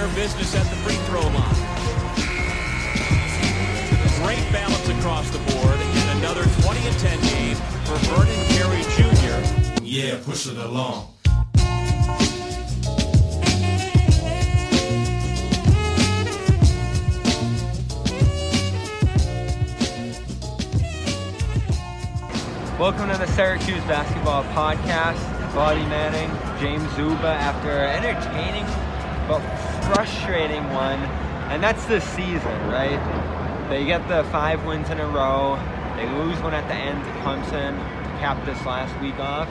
care of business at the free throw line. Great balance across the board, and another 20 and 10 game for Vernon Carey Jr. Yeah, push it along. Welcome to the Syracuse Basketball Podcast. Bobby Manning, James Zuba, after an entertaining but frustrating one, and that's the season, right? They get the five wins in a row. They lose one at the end to Clemson to cap this last week off,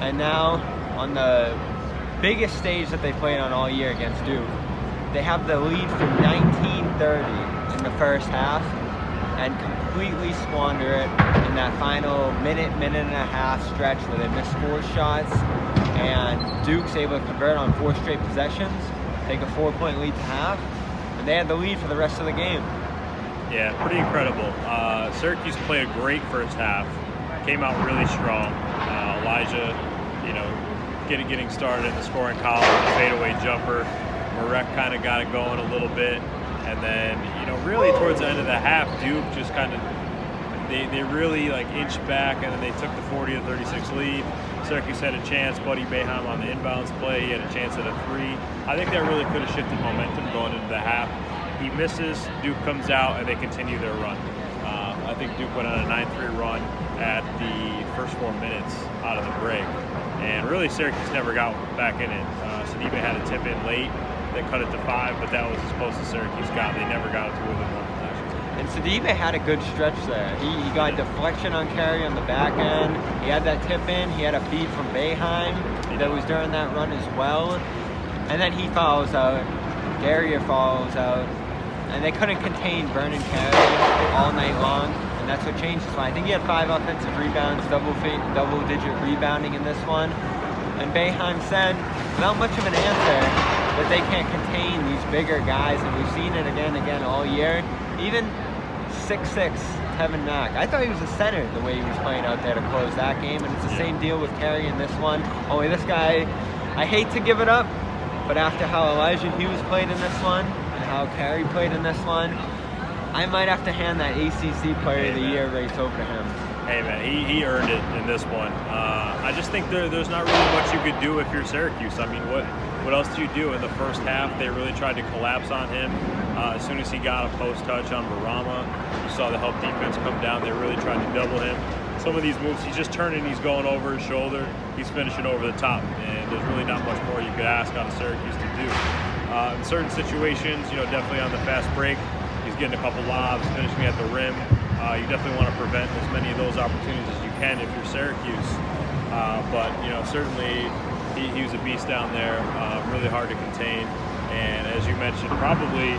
and now on the biggest stage that they played on all year against Duke, they have the lead from 1930 in the first half and completely squander it in that final minute, minute and a half stretch where they missed four shots and Duke's able to convert on four straight possessions, take a four point lead to half, and they had the lead for the rest of the game. Yeah, pretty incredible. Uh, Syracuse played a great first half, came out really strong. Uh, Elijah, you know, getting getting started in the scoring column, the fadeaway jumper. Marek kind of got it going a little bit. And then, you know, really towards the end of the half, Duke just kind of they, they really like inched back and then they took the 40 to 36 lead. Syracuse had a chance. Buddy Boeheim on the inbounds play, he had a chance at a three. I think that really could have shifted momentum going into the half. He misses, Duke comes out, and they continue their run. Uh, I think Duke went on a 9-3 run at the first four minutes out of the break. And really, Syracuse never got back in it. Uh, Sidibe had a tip in late they cut it to five, but that was as close as Syracuse got. They never got it to within one possession. Had a good stretch there. He, he got deflection on Carey on the back end. He had that tip in. He had a feed from Boeheim that was during that run as well. And then he follows out. Guerrier follows out. And they couldn't contain Vernon Carey all night long. And that's what changed his line. I think he had five offensive rebounds, double double digit rebounding in this one. And Boeheim said, without much of an answer, that they can't contain these bigger guys, and we've seen it again and again all year. Even 6'6", Kevin Mack. I thought he was a center the way he was playing out there to close that game, and it's the same deal with Carey in this one. Only this guy, I hate to give it up, but after how Elijah Hughes played in this one, and how Carey played in this one, I might have to hand that ACC Player of the Year race over to him. Hey man, he, he earned it in this one. Uh, I just think there, there's not really much you could do if you're Syracuse. I mean, what what else do you do? In the first half, they really tried to collapse on him. Uh, as soon as he got a post touch on Bourama, you saw the help defense come down. They're really tried to double him. Some of these moves, he's just turning, he's going over his shoulder, he's finishing over the top, and there's really not much more you could ask on Syracuse to do. Uh, in certain situations, you know, definitely on the fast break, he's getting a couple lobs, finishing at the rim. Uh, you definitely want to prevent as many of those opportunities as you can if you're Syracuse. Uh, but you know, certainly he, he was a beast down there, uh, really hard to contain. And as you mentioned, probably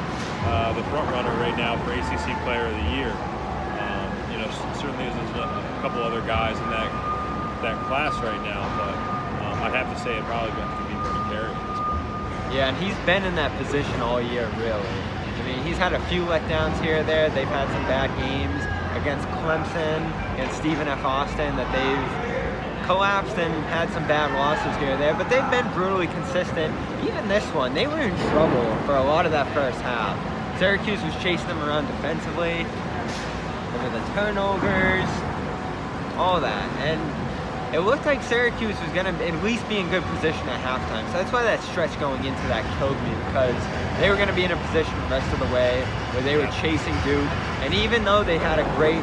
uh, the front runner right now for ACC Player of the Year. Um, you know, certainly there's a couple other guys in that that class right now, but um, I'd have to say it probably got to be Vernon Carey at this point. Yeah, and he's been in that position all year, really. I mean, he's had a few letdowns here or there. They've had some bad games against Clemson, against Stephen F. Austin that they've collapsed and had some bad losses here and there, but they've been brutally consistent. Even this one, they were in trouble for a lot of that first half. Syracuse was chasing them around defensively, over the turnovers, all that. And it looked like Syracuse was going to at least be in good position at halftime. So that's why that stretch going into that killed me because they were going to be in a position the rest of the way where they were chasing Duke. And even though they had a great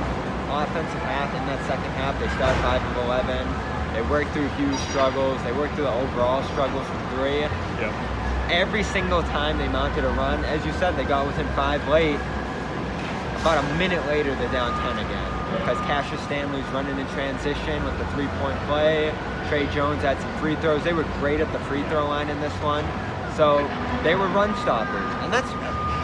offensive half in that second half, they started 5 of 11. They worked through huge struggles. They worked through the overall struggles from three. Yep. Every single time they mounted a run, as you said, they got within five late. About a minute later, they're down 10 again because Cassius Stanley's running in transition with the three-point play. Trey Jones had some free throws. They were great at the free throw line in this one. So they were run stoppers. And that's,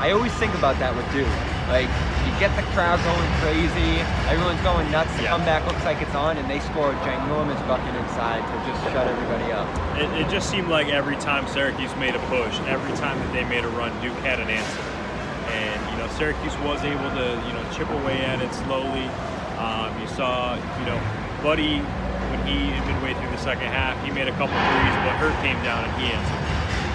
I always think about that with Duke. Like, you get the crowd going crazy, everyone's going nuts, the yeah. comeback looks like it's on, and they score a ginormous bucket inside to just shut everybody up. It, it just seemed like every time Syracuse made a push, every time that they made a run, Duke had an answer. And, you know, Syracuse was able to, you know, chip away at it slowly. Um, you saw, you know, Buddy, when he midway through the second half, he made a couple threes, but Hurt came down and he answered.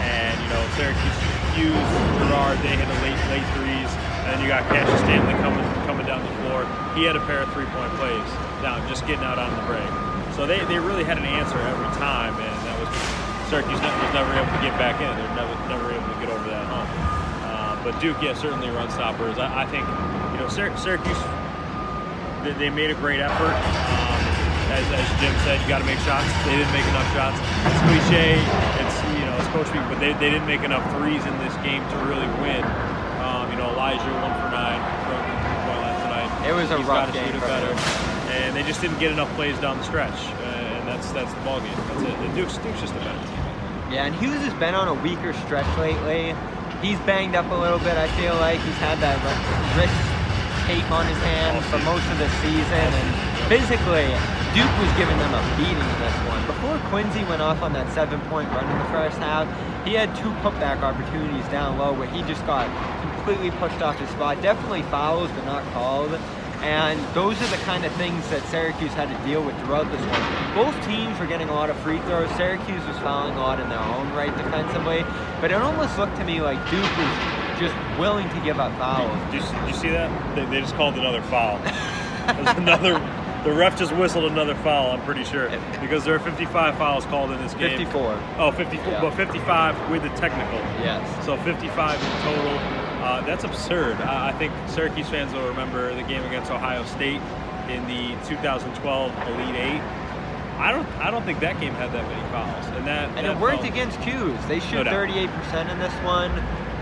And, you know, Syracuse Hughes, Girard, they hit a late late threes, and you got Cassius Stanley coming coming down the floor. He had a pair of three point plays down, just getting out on the break. So they, they really had an answer every time, and that was Syracuse was never able to get back in. They're never never able to get over that hump. Uh, but Duke, yeah, certainly run stoppers. I, I think you know Syracuse they, they made a great effort. Um, as, as Jim said, you got to make shots. They didn't make enough shots. It's cliche. It's you know it's coach speak, but they, they didn't make enough threes in this game to really win. You know Elijah one for nine last tonight. It was a He's rough game shoot better. him. And they just didn't get enough plays down the stretch, uh, and that's that's the ball game. That's it. And Duke's, Duke's just a better team. Yeah, and Hughes has been on a weaker stretch lately. He's banged up a little bit. I feel like he's had that wrist tape on his hand for most of the season, and physically, Duke was giving them a beating in this one. Before Quincy went off on that seven-point run in the first half, he had two putback opportunities down low where he just got completely pushed off his spot. Definitely fouls, but not called. And those are the kind of things that Syracuse had to deal with throughout this one. Both teams were getting a lot of free throws. Syracuse was fouling a lot in their own right defensively, but it almost looked to me like Duke was just willing to give up fouls. Did you, you see that? They, they just called another foul. Another. The ref just whistled another foul. I'm pretty sure because there are 55 fouls called in this game. 54. Oh, 54, Yeah. but 55 with the technical. Yes. So 55 in total. Uh, that's absurd. I, I think Syracuse fans will remember the game against Ohio State in the 2012 Elite Eight. I don't. I don't think that game had that many fouls, and that And that it worked felt- against Q's. They shoot doubt. 38% in this one.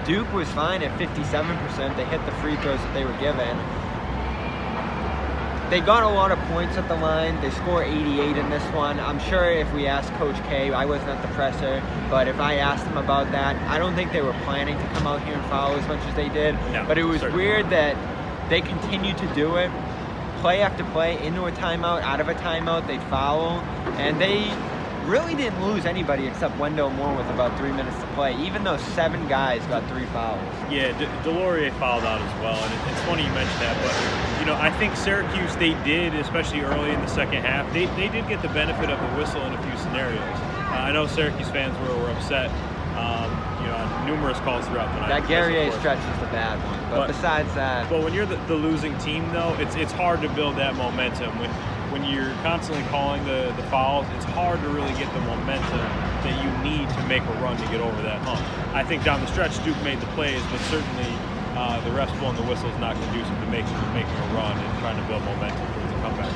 Duke was fine at 57%. They hit the free throws that they were given. They got a lot of points at the line. They score 88 in this one. I'm sure if we asked Coach K, I wasn't at the presser, but if I asked him about that, I don't think they were planning to come out here and foul as much as they did. No, but it was weird that they continued to do it. Play after play, into a timeout, out of a timeout, they'd foul. And they really didn't lose anybody except Wendell Moore with about three minutes to play, even though seven guys got three fouls. Yeah, D- DeLaurier fouled out as well, and it, it's funny you mentioned that. But you know, I think Syracuse they did, especially early in the second half, they, they did get the benefit of the whistle in a few scenarios. Uh, I know Syracuse fans were, were upset, um, you know, on numerous calls throughout the night. That Guerrier stretch is the bad one. But, But- besides that, But when you're the, the losing team, though, it's it's hard to build that momentum. When you're constantly calling the, the fouls, it's hard to really get the momentum that you need to make a run to get over that hump. I think down the stretch, Duke made the plays, but certainly uh, the refs blowing the whistle is not conducive to making making a run and trying to build momentum towards a comeback.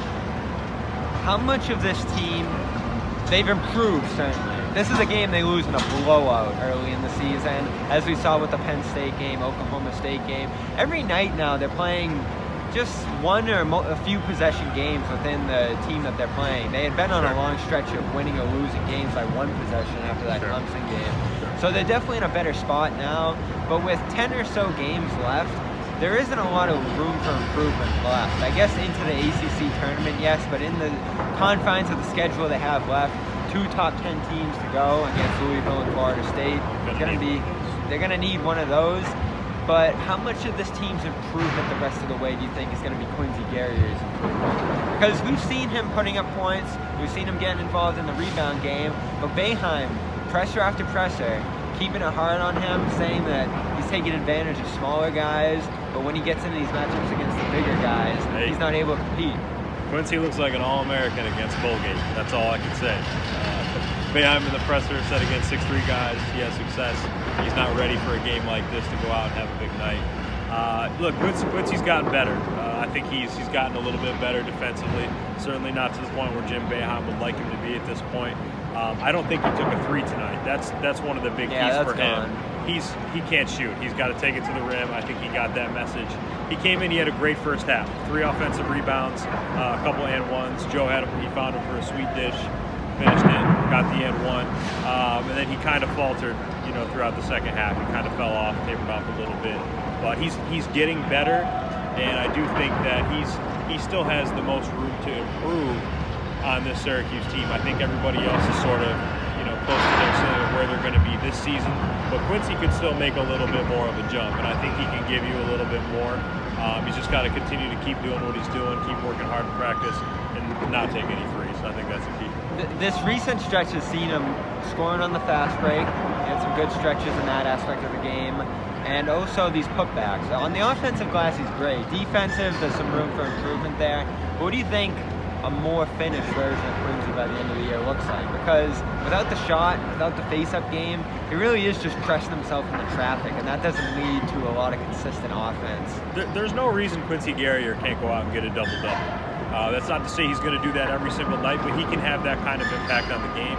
how much of this team they've improved certainly. This is a game they lose in a blowout early in the season, as we saw with the Penn State game, Oklahoma State game. Every night now they're playing just one or mo- a few possession games within the team that they're playing. They had been on a long stretch of winning or losing games by one possession after that Sure. Clemson game. So they're definitely in a better spot now. But with 10 or so games left, there isn't a lot of room for improvement left. I guess into the ACC tournament, yes, but in the confines of the schedule they have left, two top 10 teams to go against Louisville and Florida State. It's Gonna going to be, they're going to need one of those. But how much of this team's improvement the rest of the way do you think is going to be Quincy Guerrier's improvement? Because we've seen him putting up points, we've seen him getting involved in the rebound game, but Boeheim, pressure after pressure, keeping it hard on him, saying that he's taking advantage of smaller guys, but when he gets into these matchups against the bigger guys, Hey. he's not able to compete. Quincy looks like an All-American against Colgate. That's all I can say. Behind in the presser said against six-three guys, he has success. He's not ready for a game like this to go out and have a big night. Uh, look, Quincy, Quincy's gotten better. Uh, I think he's he's gotten a little bit better defensively. Certainly not to the point where Jim Boeheim would like him to be at this point. Um, I don't think he took a three tonight. That's that's one of the big Yeah, keys that's for him he's he can't shoot. He's got to take it to the rim. I think he got that message. He came in. He had a great first half. Three offensive rebounds, uh, a couple and ones. Joe had him. He found him for a sweet dish, it, got the and one, um, and then he kind of faltered. You know, throughout the second half, he kind of fell off, tapered off a little bit. But he's he's getting better, and I do think that he's he still has the most room to improve on this Syracuse team. I think everybody else is sort of, you know, close to their where they're going to be this season. But Quincy could still make a little bit more of a jump, and I think he can give you a little bit more. Um, he's just got to continue to keep doing what he's doing, keep working hard in practice, and not take any threes. I think that's This recent stretch has seen him scoring on the fast break. He had some good stretches in that aspect of the game. And also these putbacks. On the offensive glass, he's great. Defensive, there's some room for improvement there. What do you think a more finished version of Quincy by the end of the year looks like? Because without the shot, without the face-up game, he really is just pressing himself in the traffic, and that doesn't lead to a lot of consistent offense. There, there's no reason Quincy Guerrier can't go out and get a double-double. Uh, that's not to say he's going to do that every single night, but he can have that kind of impact on the game.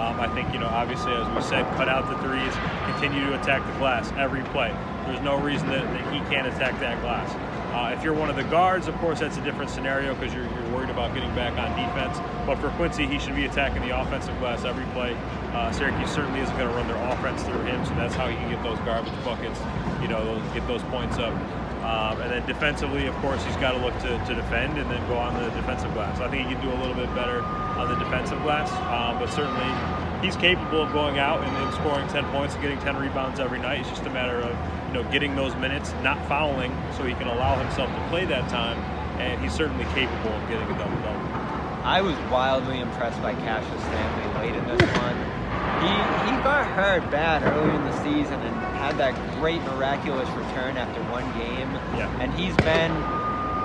Um, I think, you know, obviously, as we said, cut out the threes, continue to attack the glass every play. There's no reason that, that he can't attack that glass. Uh, if you're one of the guards, of course, that's a different scenario because you're, you're, worried about getting back on defense. But for Quincy, he should be attacking the offensive glass every play. Uh, Syracuse certainly isn't going to run their offense through him, so that's how he can get those garbage buckets, you know, get those points up. Um, and then defensively, of course, he's got to look to, defend and then go on the defensive glass. I think he can do a little bit better on the defensive glass, um, but certainly he's capable of going out and, and, scoring 10 points and getting 10 rebounds every night. It's just a matter of you know getting those minutes, not fouling, so he can allow himself to play that time. And he's certainly capable of getting a double double. I was wildly impressed by Cassius Stanley late in this one. He he got hurt bad early in the season and had that great miraculous return after one game. Yeah. And he's been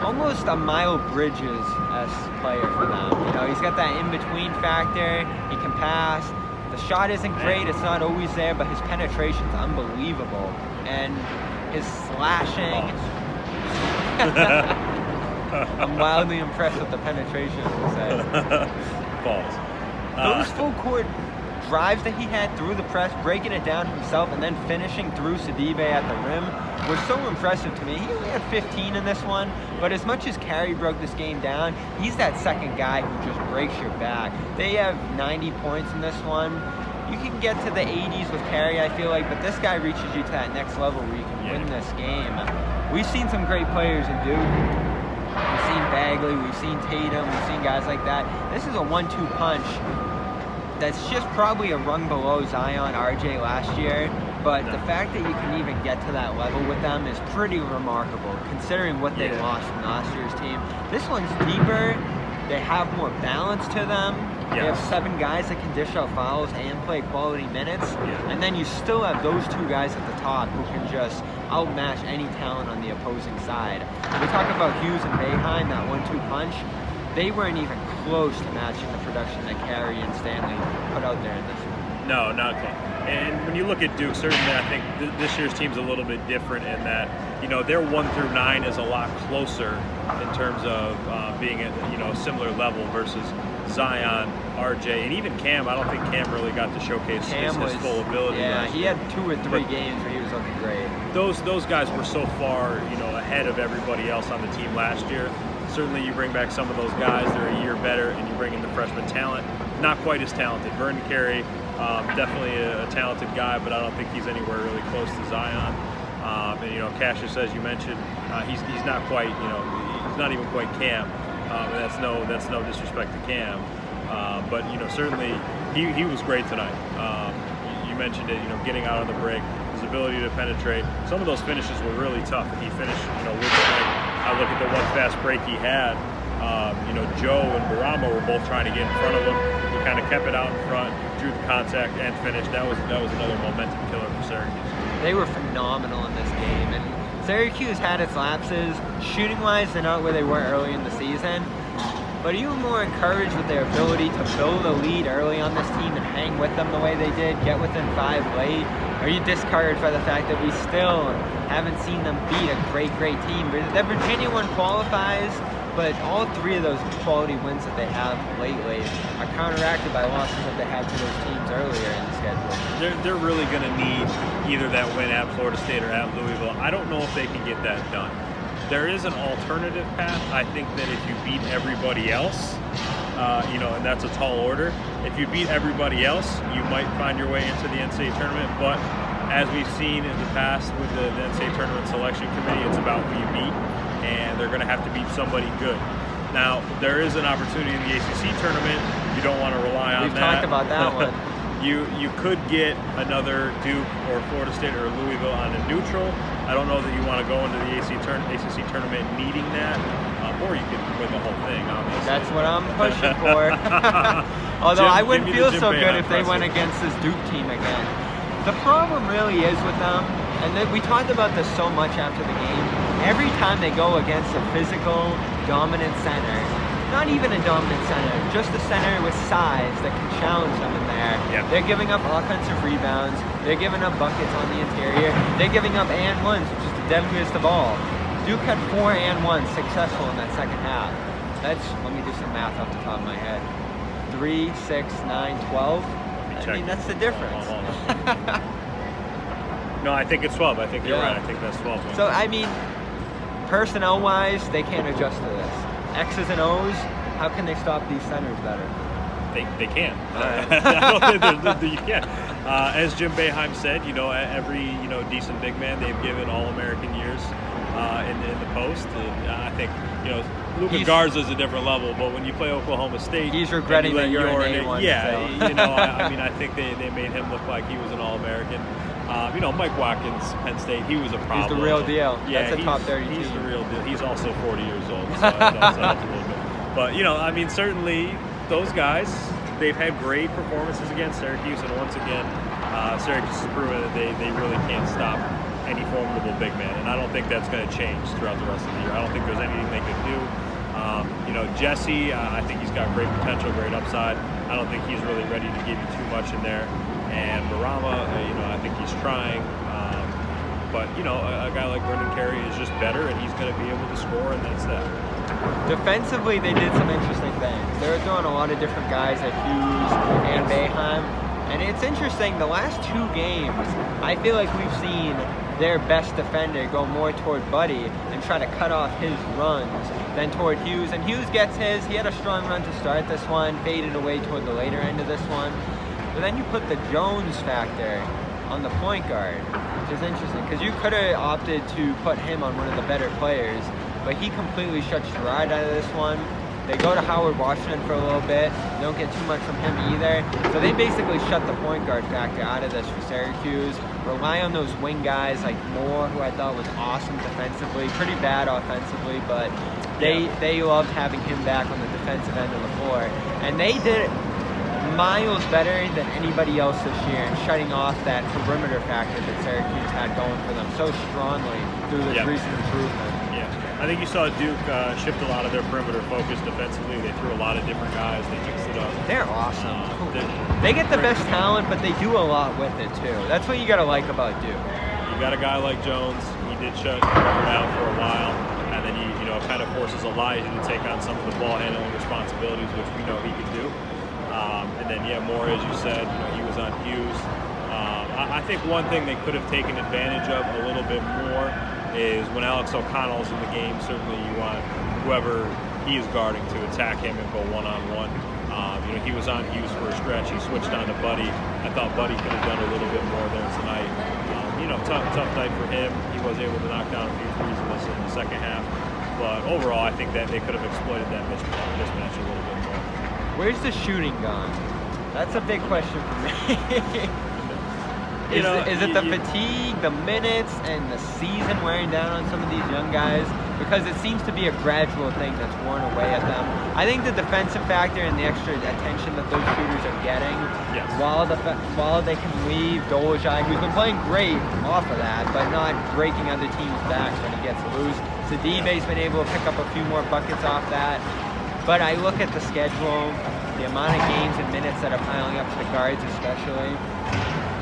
almost a Miles Bridges as player for them. You know, he's got that in-between factor. He can pass. The shot isn't great. It's not always there, but his penetration is unbelievable. And his slashing. I'm wildly impressed with the penetration. Balls. Those uh, full court drives that he had through the press, breaking it down himself, and then finishing through Sidibe at the rim was so impressive to me. He only had 15 in this one, but as much as Carey broke this game down, he's that second guy who just breaks your back. They have 90 points in this one. You can get to the 80s with Carey, I feel like, but this guy reaches you to that next level where you can yeah. win this game. We've seen some great players in Duke. We've seen Bagley, we've seen Tatum, we've seen guys like that. This is a one-two punch that's just probably a rung below Zion RJ last year. But the fact that you can even get to that level with them is pretty remarkable, considering what they yeah. lost from last year's team. This one's deeper. They have more balance to them. Yes. They have seven guys that can dish out fouls and play quality minutes. Yeah. And then you still have those two guys at the top who can just outmatch any talent on the opposing side. We talk about Hughes and Boeheim, that one-two punch they weren't even close to matching the production that Carey and Stanley put out there in this one. No, not close. and when you look at Duke, certainly I think th- this year's team's a little bit different in that you know their one through nine is a lot closer in terms of uh, being at you know a similar level versus Zion, RJ, and even Cam. I don't think Cam really got to showcase his, was, his, full ability. Yeah, he had two or three but games where he was looking great. Those those guys were so far you know ahead of everybody else on the team last year certainly you bring back some of those guys, they're a year better, and you bring in the freshman talent. Not quite as talented. Vernon Carey, um, definitely a, a, talented guy, but I don't think he's anywhere really close to Zion. Um, and you know, Cassius, as you mentioned, uh, he's he's not quite, you know, he's not even quite Cam. Um, that's no that's no disrespect to Cam, uh, but you know, certainly he, he was great tonight. Um, you, you mentioned it, you know, getting out on the break, his ability to penetrate. Some of those finishes were really tough, he finished, you know, with I look at the one fast break he had. Um, you know, Joe and Bourama were both trying to get in front of him. He kind of kept it out in front, drew the contact, and finished. That was that was another momentum killer for Syracuse. They were phenomenal in this game, and Syracuse had its lapses. Shooting-wise, they're not where they were early in the season. But are you more encouraged with their ability to build a lead early on this team and hang with them the way they did, get within five late? Are you discouraged by the fact that we still haven't seen them beat a great, great team? That Virginia one qualifies, but all three of those quality wins that they have lately are counteracted by losses that they had to those teams earlier in the schedule. They're, they're really going to need either that win at Florida State or at Louisville. I don't know if they can get that done there is an alternative path. I think that if you beat everybody else, uh, you know, and that's a tall order. If you beat everybody else, you might find your way into the NCAA tournament. But as we've seen in the past with the, the NCAA tournament selection committee, it's about who you beat, and they're going to have to beat somebody good. Now, there is an opportunity in the ACC tournament. You don't want to rely on We've that. We've talked about that one. you you could get another Duke or Florida State or Louisville on a neutral, I don't know that you want to go into the ACC, turn, ACC tournament needing that, um, or you could win the whole thing. Obviously. That's what I'm pushing for. Although Jim- I wouldn't give me the feel so good if they went against this Duke team again. The problem really is with them, and then we talked about this so much after the game. Every time they go against a physical, dominant center, not even a dominant center, just a center with size that can challenge them in there. Yeah. They're giving up offensive rebounds. They're giving up buckets on the interior. They're giving up and ones, which is the deadliest of all. Duke had four and ones successful in that second half. That's let me do some math off the top of my head. Three, six, nine, twelve. I check. mean that's the difference. Hold on. No, I think it's 12. I think you're right. I think that's 12. So I mean, personnel wise, they can't adjust to this. X's and O's, how can they stop these centers better? They, they can. Alright. I don't think there's- there- you can. Uh, as Jim Boeheim said, you know, every you know decent big man they've given All American years uh, in, in the post. And I think you know Luka Garza is a different level, but when you play Oklahoma State, He's regretting you that you're an Yor- A1 Yeah, still. you know, I, I mean, I think they, they made him look like he was an All American. Uh, you know, Mike Watkins, Penn State, he was a problem. He's the real deal. Yeah, That's a he's- top 32. He's the real deal. He's also 40 years old, so that also helps a little bit. But you know, I mean, certainly those guys, they've had great performances against Syracuse, and once again, uh, Syracuse has proven that they, they really can't stop any formidable big man, and I don't think that's going to change throughout the rest of the year. I don't think there's anything they can do. Um, you know, Jesse, uh, I think he's got great potential, great upside. I don't think he's really ready to give you too much in there. And Bourama, uh, you know, I think he's trying. Um, but, you know, a, a guy like Brendan Carey is just better, and he's going to be able to score, and that's that. Defensively, they did some interesting things. They were throwing a lot of different guys at Hughes and Boeheim. And it's interesting, the last two games, I feel like we've seen their best defender go more toward Buddy and try to cut off his runs than toward Hughes. And Hughes gets his. He had a strong run to start this one, faded away toward the later end of this one. But then you put the Jones factor on the point guard, which is interesting because you could have opted to put him on one of the better players, but he completely shuts ride out of this one. They go to Howard Washington for a little bit. Don't get too much from him either. So they basically shut the point guard factor out of this for Syracuse. Rely on those wing guys like Moore, who I thought was awesome defensively, pretty bad offensively, but they Yeah. they loved having him back on the defensive end of the floor. And they did it miles better than anybody else this year in shutting off that perimeter factor that Syracuse had going for them so strongly through this Yeah. recent improvement. Yeah, I think you saw Duke uh, shift a lot of their perimeter focus defensively. They threw a lot of different guys. They mixed it up. They're awesome. Uh, they're- They get the best talent, but they do a lot with it too. That's what you gotta like about Duke. You got a guy like Jones. He did shut Harvard out for a while, and then he, you know, kind of forces Elijah to take on some of the ball handling responsibilities, which we know he can do. And then, yeah, Moore, as you said, you know, he was on Hughes. Um, I, I think one thing they could have taken advantage of a little bit more is when Alex O'Connell's in the game. Certainly, you want whoever he is guarding to attack him and go one on one. Um, you know, he was on Hughes for a stretch. He switched on to Buddy. I thought Buddy could have done a little bit more there tonight. Um, you know, tough, tough night for him. He was able to knock down a few threes in, the second half. But overall, I think that they could have exploited that mismatch a little bit more. Where's the shooting gone? That's a big question for me. You is, know, it, is it the fatigue, the minutes, and the season wearing down on some of these young guys? Because it seems to be a gradual thing that's worn away at them. I think the defensive factor and the extra attention that those shooters are getting, Yes. while the while they can leave Dolezaj, who's been playing great off of that, but not breaking other teams' backs when he gets loose. Sidibe's been able to pick up a few more buckets off that. But I look at the schedule, the amount of games and minutes that are piling up to the guards especially.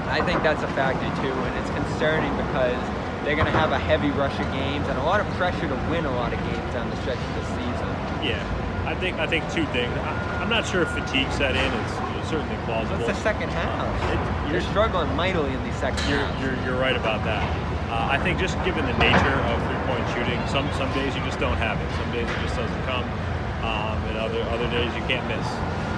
I think that's a factor too, and it's concerning because they're going to have a heavy rush of games and a lot of pressure to win a lot of games down the stretch of the season. Yeah, I think I think two things. I, I'm not sure if fatigue set in. It's, certainly plausible. It's the second half. It- You're struggling mightily in these second You're, halves. you're, you're right about that. Uh, I think just given the nature of three-point shooting, some some days you just don't have it. Some days it just doesn't come, um, and other other days you can't miss.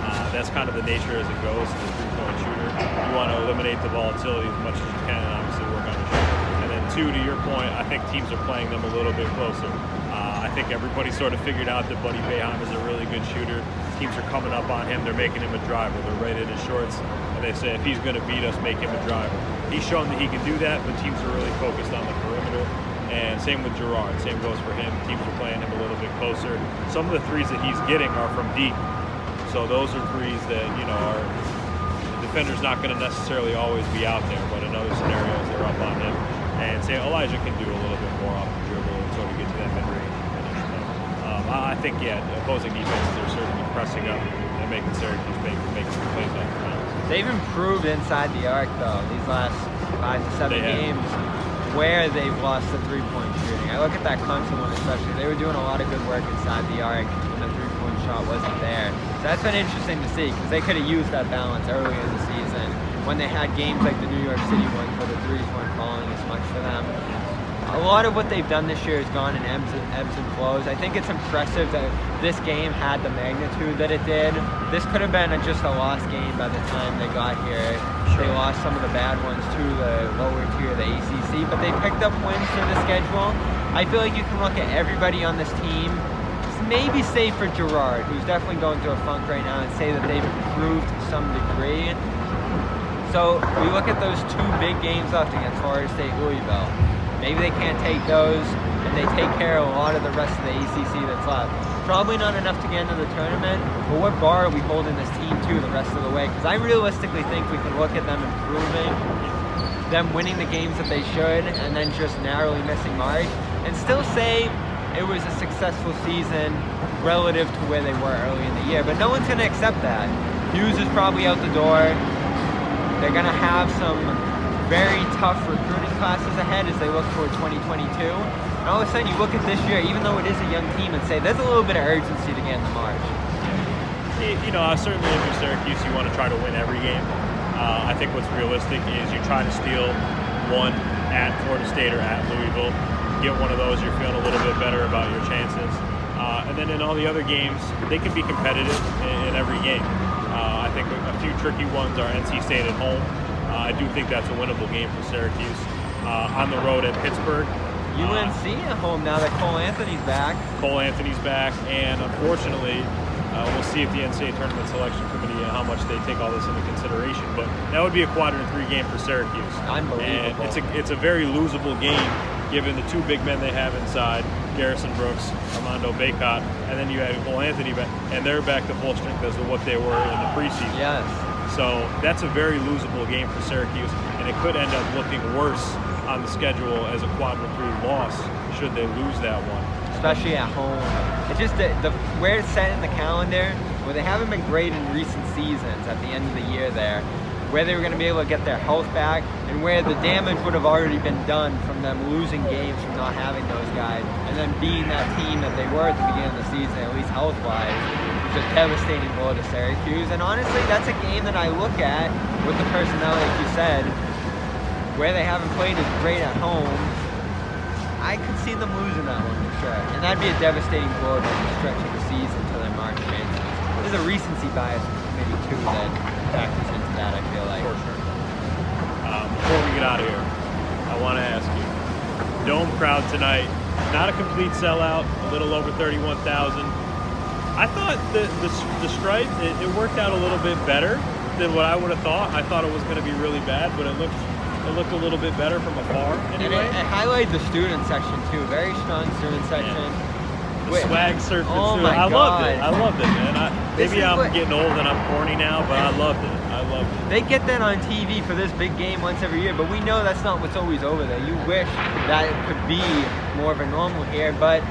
Uh, that's kind of the nature as it goes as a three-point shooter. You want to eliminate the volatility as much as you can, and obviously work on your shooting. And then two, to your point, I think teams are playing them a little bit closer. Uh, I think everybody sort of figured out that Buddy Boeheim is a really good shooter. Teams are coming up on him. They're making him a driver. They're right in his shorts, and they say if he's going to beat us, make him a driver. He's shown that he can do that, but teams are really focused on the perimeter. And same with Girard. Same goes for him. Teams are playing him a little bit closer. Some of the threes that he's getting are from deep. So those are threes that, you know, are the defender's not going to necessarily always be out there, but in other scenarios, they're up on him. And say Elijah can do a little bit more off the dribble and sort of get to that mid-range finish. But, um, I think, yeah, opposing defenses are certainly pressing up and making Syracuse make, make some plays off the bounce. They've improved inside the arc though these last five to seven They have. games where they've lost the three point shooting. I look at that Clemson one especially. They were doing a lot of good work inside the arc when the three point shot wasn't there. So that's been interesting to see because they could have used that balance earlier in the season when they had games like the New York City ones where the threes weren't falling as much for them. A lot of what they've done this year has gone in ebbs and, ebbs and flows. I think it's impressive that this game had the magnitude that it did. This could have been a, just a lost game by the time they got here. They lost some of the bad ones to the lower tier of the ACC, but they picked up wins through the schedule. I feel like you can look at everybody on this team, maybe save for Girard, who's definitely going through a funk right now, and say that they've improved to some degree. So we look at those two big games left against Florida State, Louisville. Maybe they can't take those, and they take care of a lot of the rest of the ACC that's left. Probably not enough to get into the tournament, but what bar are we holding this team to the rest of the way? Because I realistically think we can look at them improving, them winning the games that they should, and then just narrowly missing March, and still say it was a successful season relative to where they were early in the year. But no one's going to accept that. Hughes is probably out the door. They're going to have some very tough recruiting classes ahead as they look toward 2022. And all of a sudden, you look at this year, even though it is a young team, and say there's a little bit of urgency to get in the March. You know, certainly if you're Syracuse, you want to try to win every game. Uh, I think what's realistic is you try to steal one at Florida State or at Louisville. Get one of those, you're feeling a little bit better about your chances. Uh, and then in all the other games, they can be competitive in, in every game. Uh, I think a, few tricky ones are NC State at home. Uh, I do think that's a winnable game for Syracuse. Uh, on the road at Pittsburgh. uh, UNC at home now that Cole Anthony's back. Cole Anthony's back, and unfortunately, uh, we'll see if the NCAA tournament selection committee and how much they take all this into consideration. But that would be a quadrant three game for Syracuse. Unbelievable. And it's a it's a very losable game given the two big men they have inside, Garrison Brooks, Armando Bacot, and then you had Cole Anthony and they're back to full strength as to what they were in the preseason. Yes. So that's a very losable game for Syracuse, and it could end up looking worse on the schedule as a quadrant three loss should they lose that one. especially at home. It's just the, the where it's set in the calendar, where they haven't been great in recent seasons at the end of the year there, where they were going to be able to get their health back, and where the damage would have already been done from them losing games from not having those guys, and then being that team that they were at the beginning of the season, at least health-wise, was a devastating blow to Syracuse. And honestly, that's a game that I look at with the personnel, like you said, where they haven't played as great at home, I could see them losing that one for sure. And that'd be a devastating blow down the stretch of the season to their March chances. There's a recency bias maybe too that factors into that, I feel like. For sure. Um, before we get out of here, I want to ask you: Dome crowd tonight, not a complete sellout, a little over 31,000. I thought the the, the stripe it, it worked out a little bit better than what I would have thought. I thought it was going to be really bad, but it looked it looked a little bit better from afar. And it, Anyway, it highlighted the student section too. Very strong student section. the Wait, swag surfing Oh I loved it. I loved it, man. I, maybe I'm what- getting old and I'm corny now, but I loved it. They get that on TV for this big game once every year, but we know that's not what's always over there. You wish that it could be more of a normal here, but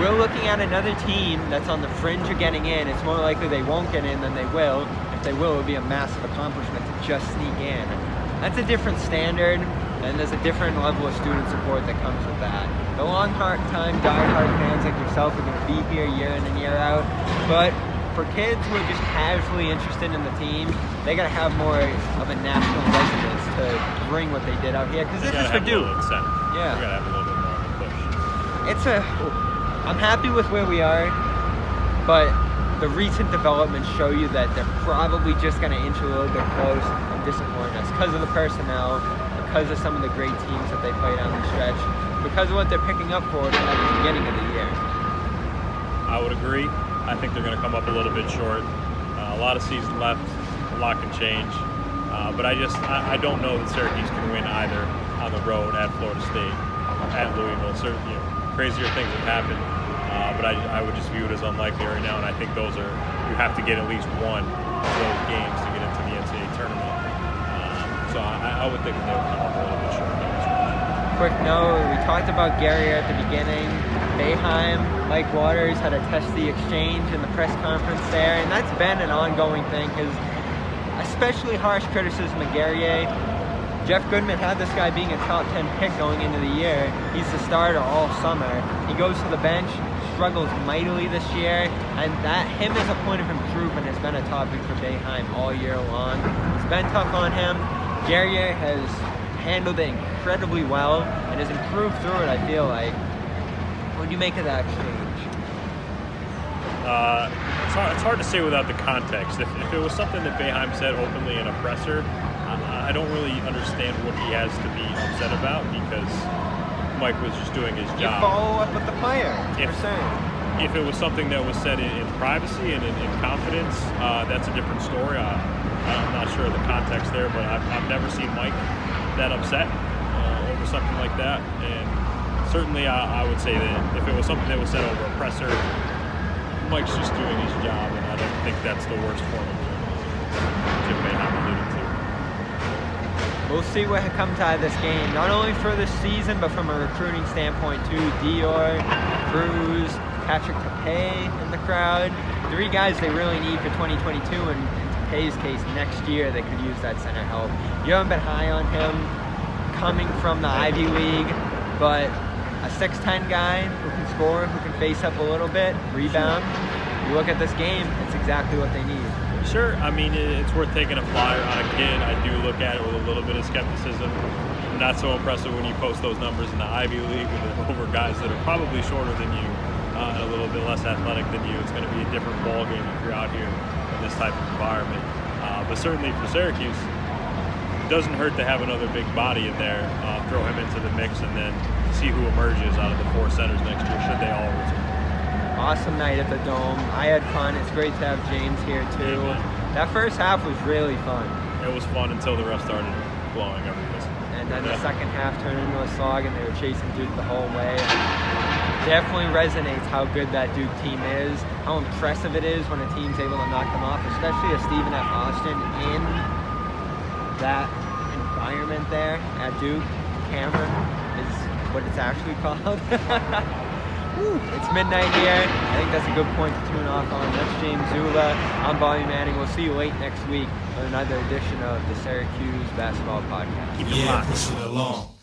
we're looking at another team that's on the fringe of getting in. It's more likely they won't get in than they will. If they will, it would be a massive accomplishment to just sneak in. That's a different standard, and there's a different level of student support that comes with that. The long hard time, die-hard fans like yourself are going to be here year in and year out, but for kids who are just casually interested in the team, they gotta have more of a national resonance to bring what they did out here. Because this is for Duke. Yeah. We gotta have a little bit more of a push. It's a. I'm happy with where we are, but the recent developments show you that they're probably just gonna inch a little bit close and disappoint us because of the personnel, because of some of the great teams that they play down the stretch, because of what they're picking up for at the beginning of the year. I would agree. I think they're going to come up a little bit short. Uh, a lot of season left. A lot can change. Uh, but I just I, I don't know that Syracuse can win either on the road at Florida State at Louisville. Certainly, you know, crazier things have happened, uh, but I, I would just view it as unlikely right now. And I think those are you have to get at least one of those games to get into the NCAA tournament. Um, so I, I would think that they would come up a little bit short. Quick note: We talked about Gary at the beginning. Boeheim, Mike Waters had a testy exchange in the press conference there, and that's been an ongoing thing because especially harsh criticism of Guerrier. Jeff Goodman had this guy being a top 10 pick going into the year. He's the starter all summer. He goes to the bench, struggles mightily this year, and that him as a point of improvement has been a topic for Boeheim all year long. It's been tough on him. Guerrier has handled it incredibly well and has improved through it, I feel like. What do you make of that exchange? Uh, it's, hard, it's hard to say without the context. If, if it was something that Boeheim said openly in a presser, I, I don't really understand what he has to be upset about because Mike was just doing his You job. follow up with the player. If- If, saying. if it was something that was said in, in privacy and in, in confidence, uh, that's a different story. Uh, I'm not sure of the context there, but I've, I've never seen Mike that upset uh, over something like that. And certainly, I, I would say that if it was something that was said over a presser, Mike's just doing his job, and I don't think that's the worst form of alluded to. We'll see what comes out of this game, not only for this season, but from a recruiting standpoint too. Dior, Cruz, Patrick Tape in the crowd. Three guys they really need for 2022, and in case, next year they could use that center help. You haven't been high on him coming from the Ivy League, but a 6'10 guy who can score, who can face up a little bit, rebound. You look at this game, it's exactly what they need. Sure, I mean it's worth taking a flyer on a kid. I do look at it with a little bit of skepticism. Not so impressive when you post those numbers in the Ivy League with over guys that are probably shorter than you uh, and a little bit less athletic than you. It's going to be a different ball game if you're out here in this type of environment. Uh, but certainly for Syracuse, it doesn't hurt to have another big body in there. Uh, throw him into the mix and then see who emerges out of the four centers next year. Should they all return? Awesome night at the Dome. I had fun. It's great to have James here too. That first half was really fun. It was fun until the ref started blowing every whistle. And then the second half turned into a slog and they were chasing Duke the whole way. Definitely resonates how good that Duke team is, how impressive it is when a team's able to knock them off, especially a Stephen F. Austin in that environment there at Duke. Cameron what it's actually called. Woo, it's midnight here. I think that's a good point to tune off on. That's James Zula. I'm Bobby Manning. We'll see you late next week on another edition of the Syracuse Basketball Podcast. Keep it Yeah, locked. push it along.